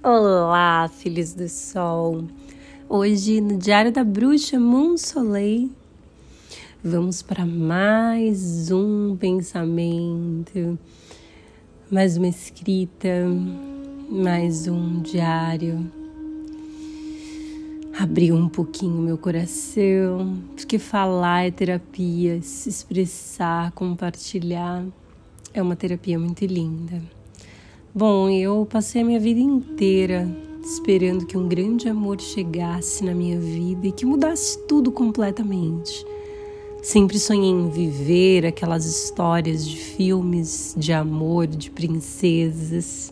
Olá, filhos do sol! Hoje, no Diário da Bruxa Moon Soleil, vamos para mais um pensamento, mais uma escrita, mais um diário. Abriu um pouquinho meu coração, porque falar é terapia, se expressar, compartilhar é uma terapia muito linda. Bom, eu passei a minha vida inteira esperando que um grande amor chegasse na minha vida e que mudasse tudo completamente. Sempre sonhei em viver aquelas histórias de filmes de amor, de princesas.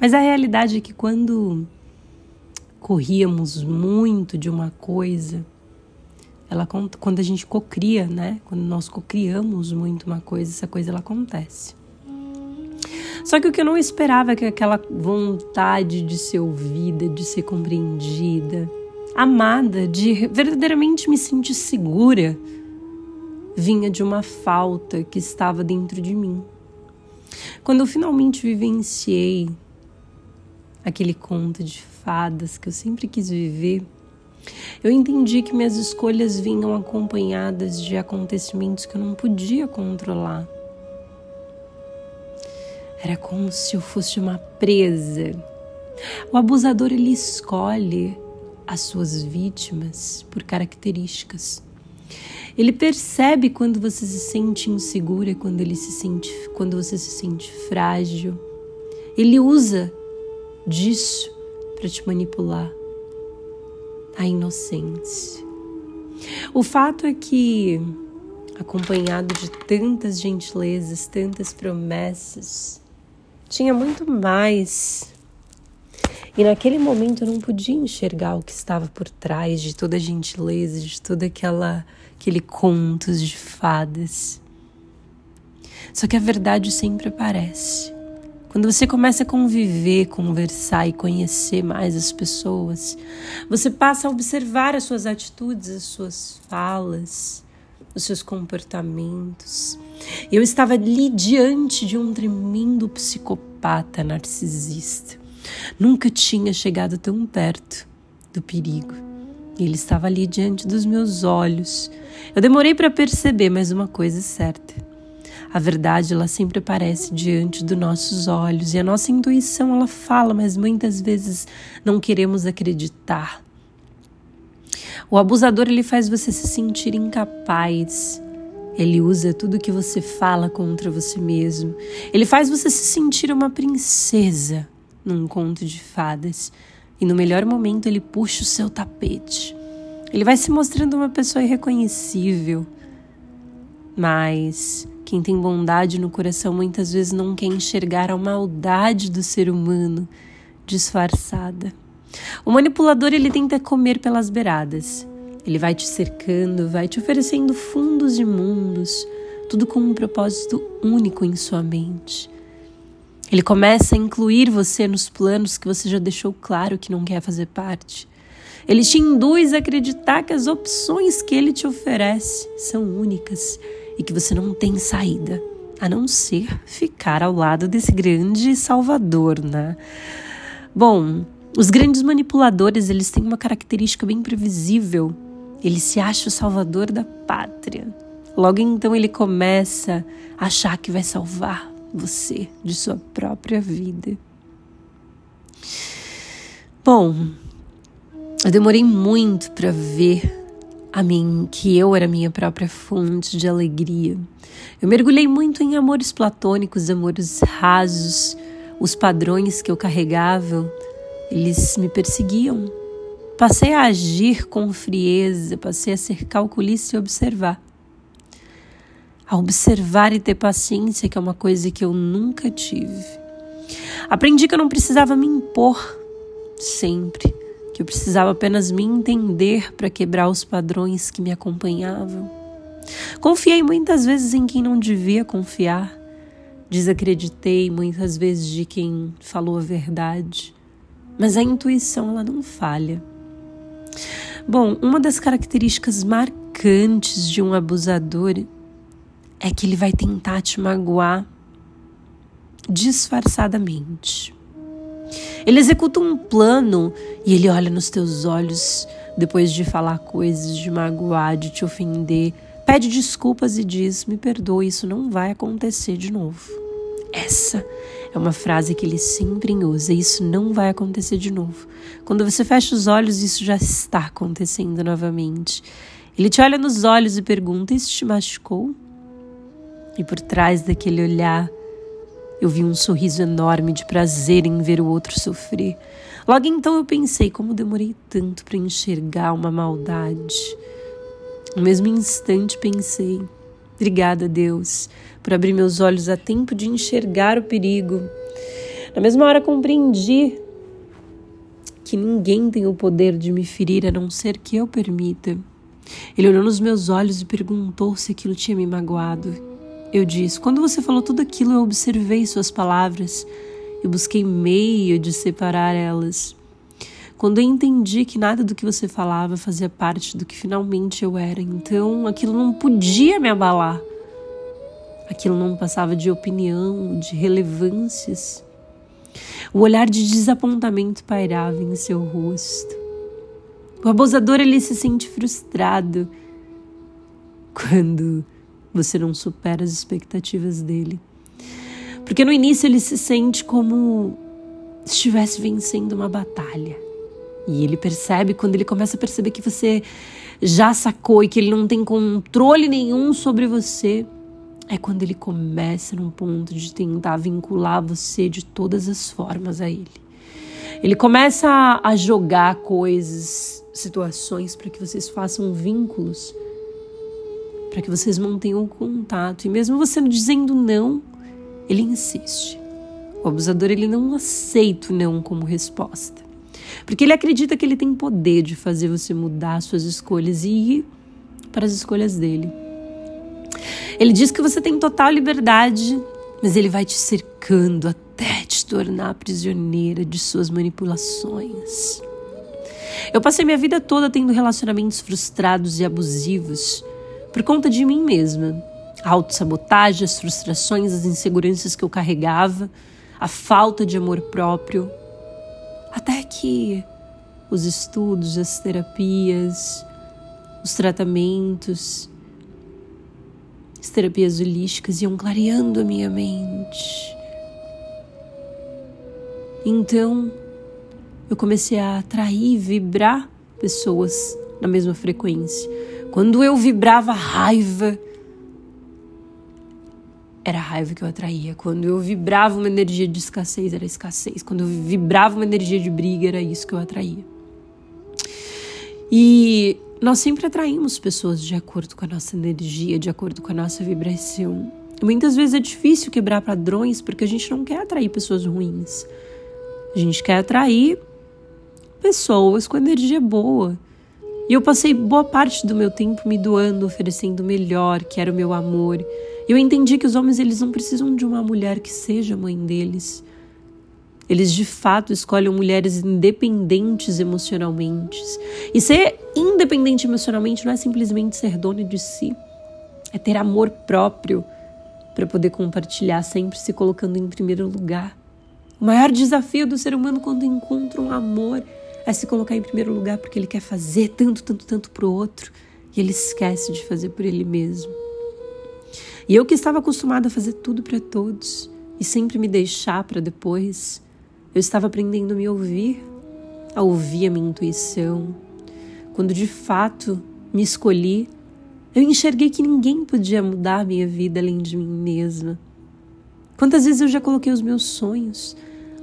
Mas a realidade é que quando corríamos muito de uma coisa, ela quando a gente cocria, né? Quando nós cocriamos muito uma coisa, essa coisa ela acontece. Só que o que eu não esperava é que aquela vontade de ser ouvida, de ser compreendida, amada, de verdadeiramente me sentir segura, vinha de uma falta que estava dentro de mim. Quando eu finalmente vivenciei aquele conto de fadas que eu sempre quis viver, eu entendi que minhas escolhas vinham acompanhadas de acontecimentos que eu não podia controlar era como se eu fosse uma presa. O abusador ele escolhe as suas vítimas por características. Ele percebe quando você se sente insegura, quando ele se sente, quando você se sente frágil. Ele usa disso para te manipular. A inocência. O fato é que, acompanhado de tantas gentilezas, tantas promessas, tinha muito mais. E naquele momento eu não podia enxergar o que estava por trás de toda a gentileza, de todo aquela, aquele contos de fadas. Só que a verdade sempre aparece. Quando você começa a conviver, conversar e conhecer mais as pessoas, você passa a observar as suas atitudes, as suas falas, os seus comportamentos. Eu estava ali diante de um tremendo psicopata narcisista. Nunca tinha chegado tão perto do perigo. Ele estava ali diante dos meus olhos. Eu demorei para perceber, mas uma coisa é certa. A verdade ela sempre aparece diante dos nossos olhos e a nossa intuição ela fala, mas muitas vezes não queremos acreditar. O abusador ele faz você se sentir incapaz. Ele usa tudo que você fala contra você mesmo. Ele faz você se sentir uma princesa num conto de fadas. E no melhor momento ele puxa o seu tapete. Ele vai se mostrando uma pessoa irreconhecível. Mas quem tem bondade no coração muitas vezes não quer enxergar a maldade do ser humano disfarçada. O manipulador ele tenta comer pelas beiradas. Ele vai te cercando, vai te oferecendo fundos e mundos, tudo com um propósito único em sua mente. Ele começa a incluir você nos planos que você já deixou claro que não quer fazer parte. Ele te induz a acreditar que as opções que ele te oferece são únicas e que você não tem saída, a não ser ficar ao lado desse grande salvador, né? Bom, os grandes manipuladores, eles têm uma característica bem previsível. Ele se acha o salvador da pátria. Logo então ele começa a achar que vai salvar você de sua própria vida. Bom, eu demorei muito para ver a mim que eu era minha própria fonte de alegria. Eu mergulhei muito em amores platônicos, amores rasos, os padrões que eu carregava eles me perseguiam. Passei a agir com frieza, passei a ser calculista e observar. A observar e ter paciência, que é uma coisa que eu nunca tive. Aprendi que eu não precisava me impor sempre, que eu precisava apenas me entender para quebrar os padrões que me acompanhavam. Confiei muitas vezes em quem não devia confiar. Desacreditei muitas vezes de quem falou a verdade mas a intuição ela não falha. Bom, uma das características marcantes de um abusador é que ele vai tentar te magoar disfarçadamente. Ele executa um plano e ele olha nos teus olhos depois de falar coisas, de magoar, de te ofender, pede desculpas e diz: Me perdoe, isso não vai acontecer de novo. Essa é uma frase que ele sempre usa: Isso não vai acontecer de novo. Quando você fecha os olhos, isso já está acontecendo novamente. Ele te olha nos olhos e pergunta: Isso te machucou? E por trás daquele olhar, eu vi um sorriso enorme de prazer em ver o outro sofrer. Logo então eu pensei como demorei tanto para enxergar uma maldade. No mesmo instante pensei: obrigada, Deus, por abrir meus olhos a tempo de enxergar o perigo. Na mesma hora compreendi que ninguém tem o poder de me ferir a não ser que eu permita. Ele olhou nos meus olhos e perguntou se aquilo tinha me magoado. Eu disse: Quando você falou tudo aquilo, eu observei suas palavras e busquei meio de separar elas. Quando eu entendi que nada do que você falava fazia parte do que finalmente eu era, então aquilo não podia me abalar. Aquilo não passava de opinião, de relevâncias. O olhar de desapontamento pairava em seu rosto. O abusador ele se sente frustrado quando você não supera as expectativas dele. Porque no início ele se sente como se estivesse vencendo uma batalha. E ele percebe quando ele começa a perceber que você já sacou e que ele não tem controle nenhum sobre você. É quando ele começa num ponto de tentar vincular você de todas as formas a ele. Ele começa a jogar coisas, situações para que vocês façam vínculos para que vocês mantenham o contato. E mesmo você dizendo não, ele insiste. O abusador ele não aceita o não como resposta. Porque ele acredita que ele tem poder de fazer você mudar suas escolhas e ir para as escolhas dele. Ele diz que você tem total liberdade, mas ele vai te cercando até te tornar prisioneira de suas manipulações. Eu passei minha vida toda tendo relacionamentos frustrados e abusivos por conta de mim mesma. A autossabotagem, as frustrações, as inseguranças que eu carregava, a falta de amor próprio. Até que os estudos, as terapias, os tratamentos, as terapias holísticas iam clareando a minha mente. Então, eu comecei a atrair, vibrar pessoas na mesma frequência quando eu vibrava raiva, era raiva que eu atraía. Quando eu vibrava uma energia de escassez, era escassez. Quando eu vibrava uma energia de briga, era isso que eu atraía. E nós sempre atraímos pessoas de acordo com a nossa energia, de acordo com a nossa vibração. Muitas vezes é difícil quebrar padrões porque a gente não quer atrair pessoas ruins. A gente quer atrair pessoas com energia boa e eu passei boa parte do meu tempo me doando, oferecendo o melhor, que era o meu amor. Eu entendi que os homens eles não precisam de uma mulher que seja mãe deles. Eles de fato escolhem mulheres independentes emocionalmente. E ser independente emocionalmente não é simplesmente ser dono de si, é ter amor próprio para poder compartilhar, sempre se colocando em primeiro lugar. O maior desafio do ser humano quando encontra um amor é se colocar em primeiro lugar porque ele quer fazer tanto, tanto, tanto para o outro e ele esquece de fazer por ele mesmo. E eu que estava acostumada a fazer tudo para todos e sempre me deixar para depois, eu estava aprendendo a me ouvir, a ouvir a minha intuição. Quando de fato me escolhi, eu enxerguei que ninguém podia mudar minha vida além de mim mesma. Quantas vezes eu já coloquei os meus sonhos,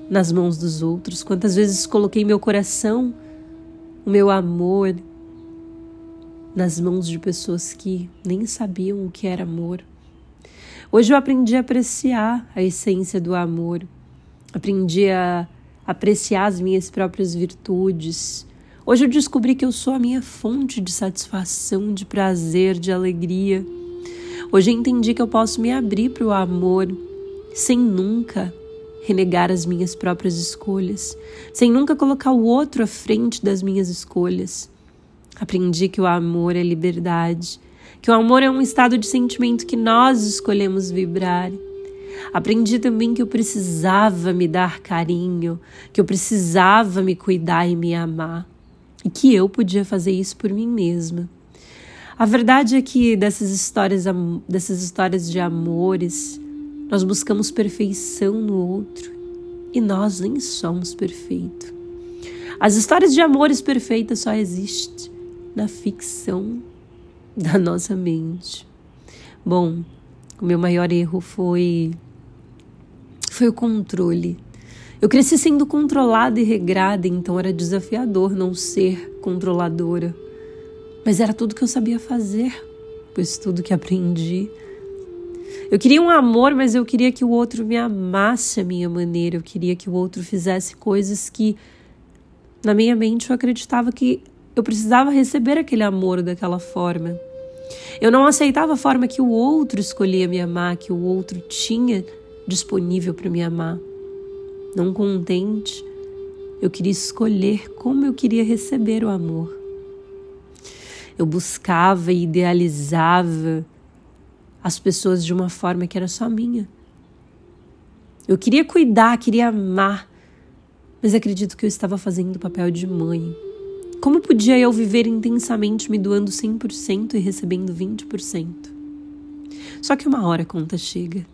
nas mãos dos outros, quantas vezes coloquei meu coração, o meu amor nas mãos de pessoas que nem sabiam o que era amor. Hoje eu aprendi a apreciar a essência do amor, aprendi a apreciar as minhas próprias virtudes. Hoje eu descobri que eu sou a minha fonte de satisfação, de prazer, de alegria. Hoje eu entendi que eu posso me abrir para o amor sem nunca renegar as minhas próprias escolhas, sem nunca colocar o outro à frente das minhas escolhas. Aprendi que o amor é liberdade, que o amor é um estado de sentimento que nós escolhemos vibrar. Aprendi também que eu precisava me dar carinho, que eu precisava me cuidar e me amar, e que eu podia fazer isso por mim mesma. A verdade é que dessas histórias, dessas histórias de amores, nós buscamos perfeição no outro e nós nem somos perfeitos. As histórias de amores perfeitas só existem na ficção da nossa mente. Bom, o meu maior erro foi foi o controle. Eu cresci sendo controlada e regrada, então era desafiador não ser controladora. Mas era tudo que eu sabia fazer, pois tudo que aprendi. Eu queria um amor, mas eu queria que o outro me amasse à minha maneira. Eu queria que o outro fizesse coisas que, na minha mente, eu acreditava que eu precisava receber aquele amor daquela forma. Eu não aceitava a forma que o outro escolhia me amar, que o outro tinha disponível para me amar. Não contente, eu queria escolher como eu queria receber o amor. Eu buscava e idealizava as pessoas de uma forma que era só minha. Eu queria cuidar, queria amar, mas acredito que eu estava fazendo o papel de mãe. Como podia eu viver intensamente me doando 100% e recebendo 20%? Só que uma hora a conta chega.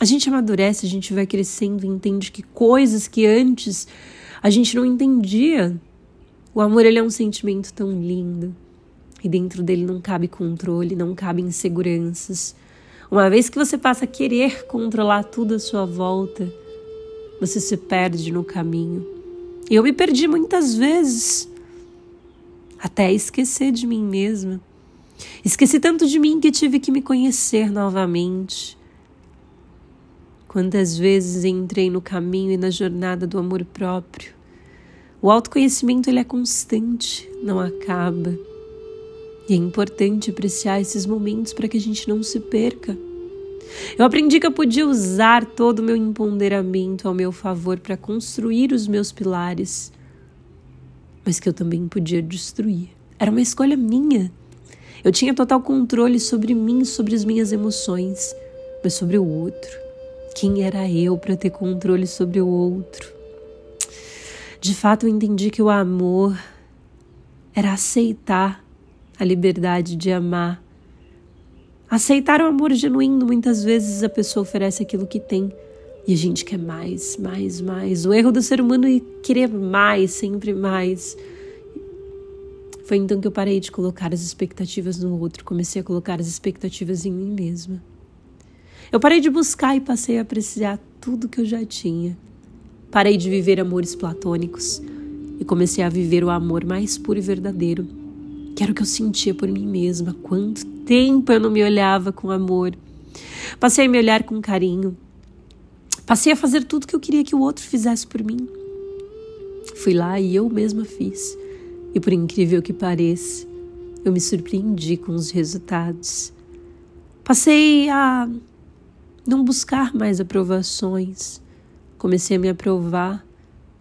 A gente amadurece, a gente vai crescendo e entende que coisas que antes a gente não entendia. O amor ele é um sentimento tão lindo e dentro dele não cabe controle, não cabe inseguranças. Uma vez que você passa a querer controlar tudo à sua volta, você se perde no caminho. E eu me perdi muitas vezes até esquecer de mim mesma. Esqueci tanto de mim que tive que me conhecer novamente. Quantas vezes entrei no caminho e na jornada do amor próprio. O autoconhecimento ele é constante, não acaba. E é importante apreciar esses momentos para que a gente não se perca. Eu aprendi que eu podia usar todo o meu empoderamento ao meu favor para construir os meus pilares mas que eu também podia destruir. Era uma escolha minha. Eu tinha total controle sobre mim, sobre as minhas emoções, mas sobre o outro. Quem era eu para ter controle sobre o outro? De fato, eu entendi que o amor era aceitar a liberdade de amar. Aceitar o amor genuíno, muitas vezes a pessoa oferece aquilo que tem e a gente quer mais, mais, mais. O erro do ser humano é querer mais, sempre mais. Foi então que eu parei de colocar as expectativas no outro, comecei a colocar as expectativas em mim mesma. Eu parei de buscar e passei a apreciar tudo que eu já tinha. Parei de viver amores platônicos e comecei a viver o amor mais puro e verdadeiro, que era o que eu sentia por mim mesma. Quanto tempo eu não me olhava com amor. Passei a me olhar com carinho, Passei a fazer tudo que eu queria que o outro fizesse por mim. Fui lá e eu mesma fiz. E por incrível que pareça, eu me surpreendi com os resultados. Passei a não buscar mais aprovações. Comecei a me aprovar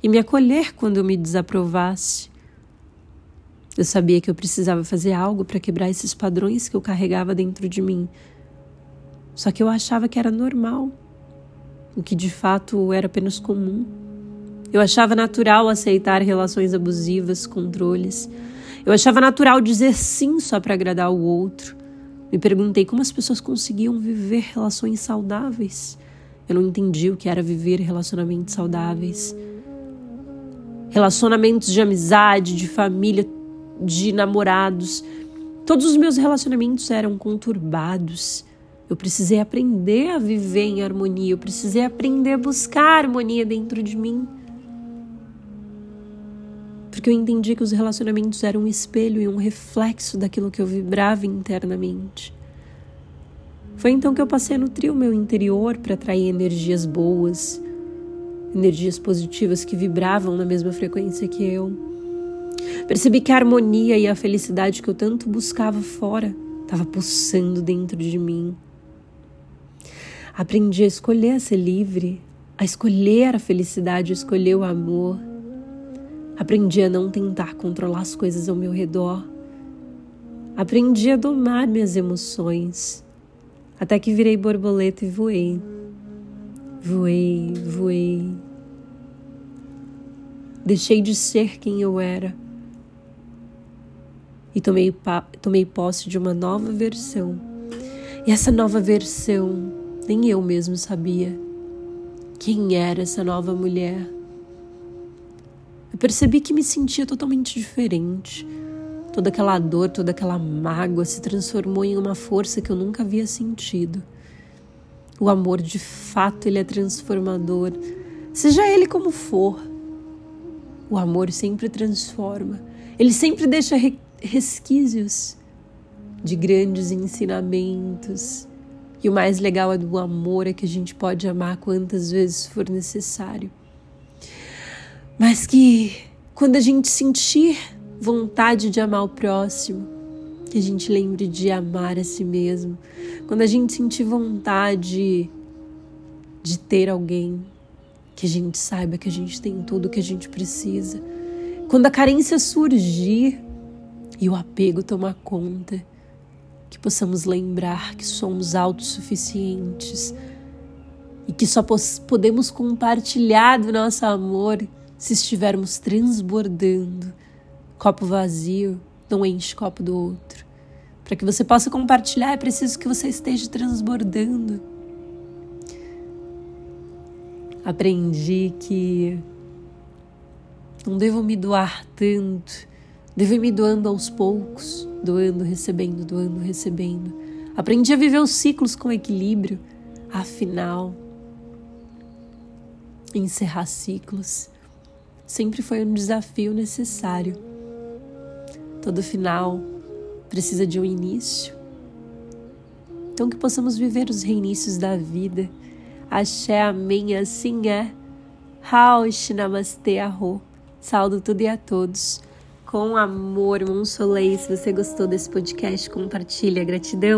e me acolher quando eu me desaprovasse. Eu sabia que eu precisava fazer algo para quebrar esses padrões que eu carregava dentro de mim. Só que eu achava que era normal o que de fato era apenas comum. Eu achava natural aceitar relações abusivas, controles. Eu achava natural dizer sim só para agradar o outro. Me perguntei como as pessoas conseguiam viver relações saudáveis. Eu não entendi o que era viver relacionamentos saudáveis. Relacionamentos de amizade, de família, de namorados. Todos os meus relacionamentos eram conturbados. Eu precisei aprender a viver em harmonia, eu precisei aprender a buscar harmonia dentro de mim. Porque eu entendi que os relacionamentos eram um espelho e um reflexo daquilo que eu vibrava internamente. Foi então que eu passei a nutrir o meu interior para atrair energias boas, energias positivas que vibravam na mesma frequência que eu. Percebi que a harmonia e a felicidade que eu tanto buscava fora estava pulsando dentro de mim. Aprendi a escolher a ser livre, a escolher a felicidade, a escolher o amor. Aprendi a não tentar controlar as coisas ao meu redor. Aprendi a domar minhas emoções, até que virei borboleta e voei. Voei, voei. Deixei de ser quem eu era e tomei, tomei posse de uma nova versão. E essa nova versão, nem eu mesmo sabia quem era essa nova mulher. Eu percebi que me sentia totalmente diferente. Toda aquela dor, toda aquela mágoa se transformou em uma força que eu nunca havia sentido. O amor, de fato, ele é transformador, seja ele como for. O amor sempre transforma. Ele sempre deixa resquícios de grandes ensinamentos. E o mais legal é do amor é que a gente pode amar quantas vezes for necessário. Mas que quando a gente sentir vontade de amar o próximo, que a gente lembre de amar a si mesmo. Quando a gente sentir vontade de ter alguém, que a gente saiba que a gente tem tudo o que a gente precisa. Quando a carência surgir, e o apego tomar conta, que possamos lembrar que somos autossuficientes e que só podemos compartilhar do nosso amor se estivermos transbordando. Copo vazio não enche copo do outro. Para que você possa compartilhar, é preciso que você esteja transbordando. Aprendi que não devo me doar tanto Devo me doando aos poucos, doando, recebendo, doando, recebendo. Aprendi a viver os ciclos com equilíbrio. Afinal, encerrar ciclos sempre foi um desafio necessário. Todo final precisa de um início. Então que possamos viver os reinícios da vida. Axé, amém, assim é. Raush, namastê, arro. Saldo tudo e a todos com amor, soleil. Se você gostou desse podcast, compartilha. Gratidão.